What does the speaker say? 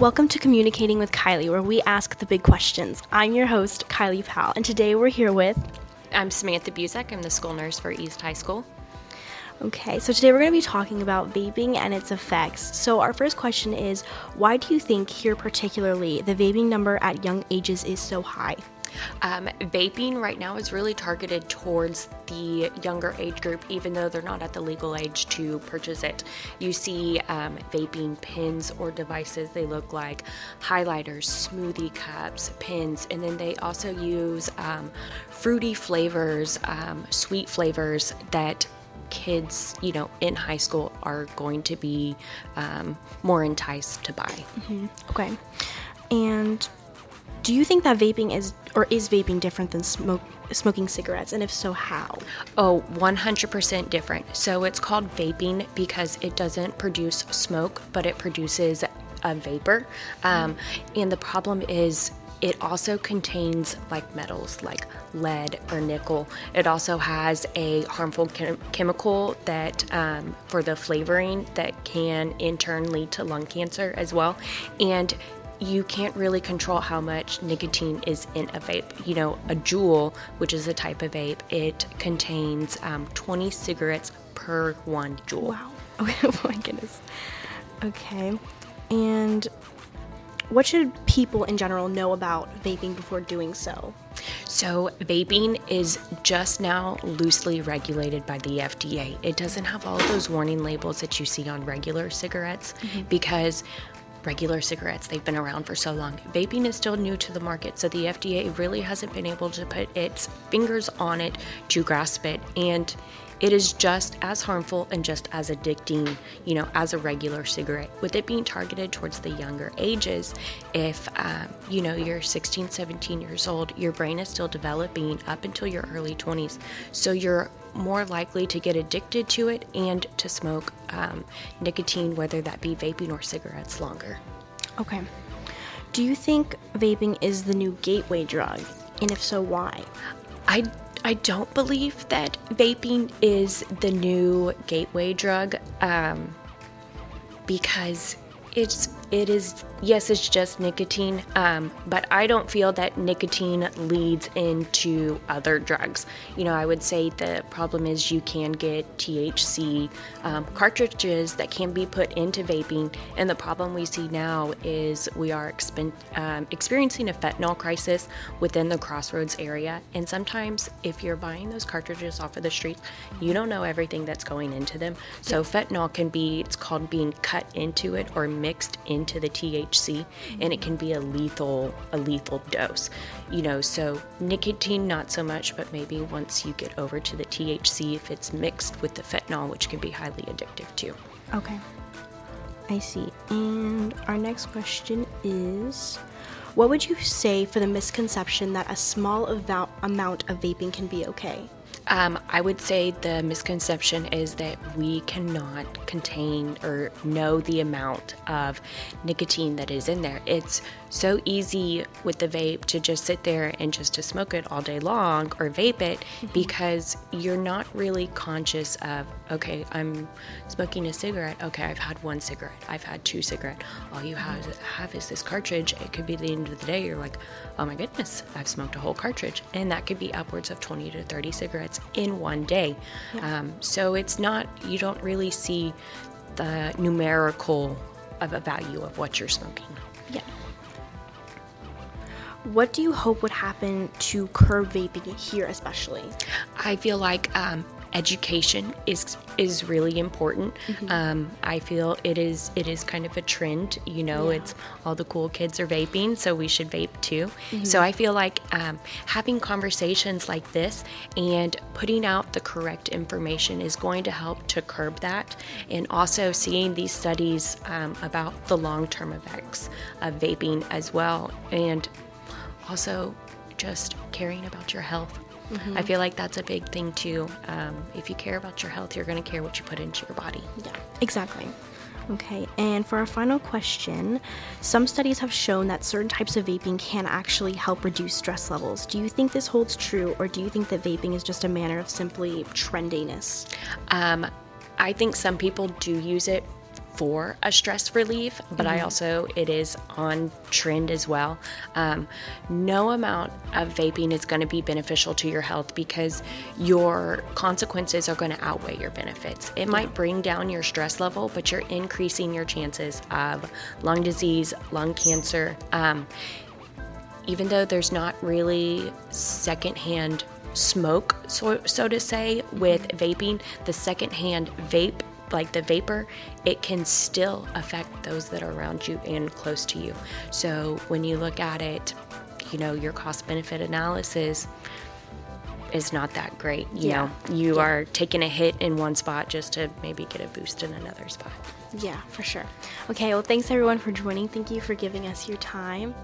Welcome to Communicating with Kiley, where we ask the big questions. I'm your host, Kiley Powell, and today we're here with. I'm Samantha Buzek. I'm the school nurse for East High School. Okay, so today we're going to be talking about vaping and its effects. So, our first question is why do you think here, particularly, the vaping number at young ages is so high? Um, vaping right now is really targeted towards the younger age group, even though they're not at the legal age to purchase it. You see um, vaping pins or devices, they look like highlighters, smoothie cups, pins, and then they also use um, fruity flavors, um, sweet flavors that kids, you know, in high school are going to be um, more enticed to buy. Mm-hmm. Okay. And do you think that vaping is or is vaping different than smoke, smoking cigarettes and if so how oh 100% different so it's called vaping because it doesn't produce smoke but it produces a vapor um, and the problem is it also contains like metals like lead or nickel. It also has a harmful chem- chemical that um, for the flavoring that can in turn lead to lung cancer as well. And you can't really control how much nicotine is in a vape. You know, a Juul, which is a type of vape, it contains um, 20 cigarettes per one Juul. Wow. Oh my goodness. Okay. And what should people in general know about vaping before doing so? So, vaping is just now loosely regulated by the FDA. It doesn't have all those warning labels that you see on regular cigarettes mm-hmm. because regular cigarettes. They've been around for so long. Vaping is still new to the market, so the FDA really hasn't been able to put its fingers on it to grasp it. And it is just as harmful and just as addicting, you know, as a regular cigarette. With it being targeted towards the younger ages, if, um, you know, you're 16, 17 years old, your brain is still developing up until your early 20s. So you're more likely to get addicted to it and to smoke um, nicotine, whether that be vaping or cigarettes, longer. Okay. Do you think vaping is the new gateway drug? And if so, why? I I don't believe that vaping is the new gateway drug um, because it's it is yes it's just nicotine um, but i don't feel that nicotine leads into other drugs. You know i would say the problem is you can get thc um, cartridges that can be put into vaping and the problem we see now is we are expen- um, experiencing a fentanyl crisis within the crossroads area and sometimes if you're buying those cartridges off of the streets you don't know everything that's going into them. So fentanyl can be it's called being cut into it or mixed into the thc THC and it can be a lethal a lethal dose. You know, so nicotine not so much, but maybe once you get over to the THC if it's mixed with the fentanyl which can be highly addictive too. Okay. I see. And our next question is what would you say for the misconception that a small amount of vaping can be okay? Um, I would say the misconception is that we cannot contain or know the amount of nicotine that is in there. It's so easy with the vape to just sit there and just to smoke it all day long or vape it mm-hmm. because you're not really conscious of, okay, I'm smoking a cigarette. Okay, I've had one cigarette. I've had two cigarettes. All you have, have is this cartridge. It could be the end of the day. You're like, oh my goodness, I've smoked a whole cartridge. And that could be upwards of 20 to 30 cigarettes in one day. Yeah. Um, so it's not, you don't really see the numerical of a value of what you're smoking. Yeah. What do you hope would happen to curb vaping here, especially? I feel like um, education is is really important. Mm-hmm. Um, I feel it is it is kind of a trend. You know, yeah. it's all the cool kids are vaping, so we should vape too. Mm-hmm. So I feel like um, having conversations like this and putting out the correct information is going to help to curb that, and also seeing these studies um, about the long term effects of vaping as well, and also just caring about your health Mm-hmm. I feel like that's a big thing too. Um, if you care about your health, you're going to care what you put into your body. Yeah, exactly. Okay, and for our final question, some studies have shown that certain types of vaping can actually help reduce stress levels. Do you think this holds true, or do you think that vaping is just a manner of simply trendiness? Um, I think some people do use it for a stress relief, but I also, it is on trend as well. Um, no amount of vaping is going to be beneficial to your health because your consequences are going to outweigh your benefits. It might bring down your stress level, but you're increasing your chances of lung disease, lung cancer. Um, even though there's not really secondhand smoke, so, so to say, with vaping, the secondhand vape, like the vapor, it can still affect those that are around you and close to you. So when you look at it, you know, your cost benefit analysis is not that great. You Yeah. know, you are taking a hit in one spot just to maybe get a boost in another spot. Yeah, for sure. Okay, well, thanks everyone for joining. Thank you for giving us your time.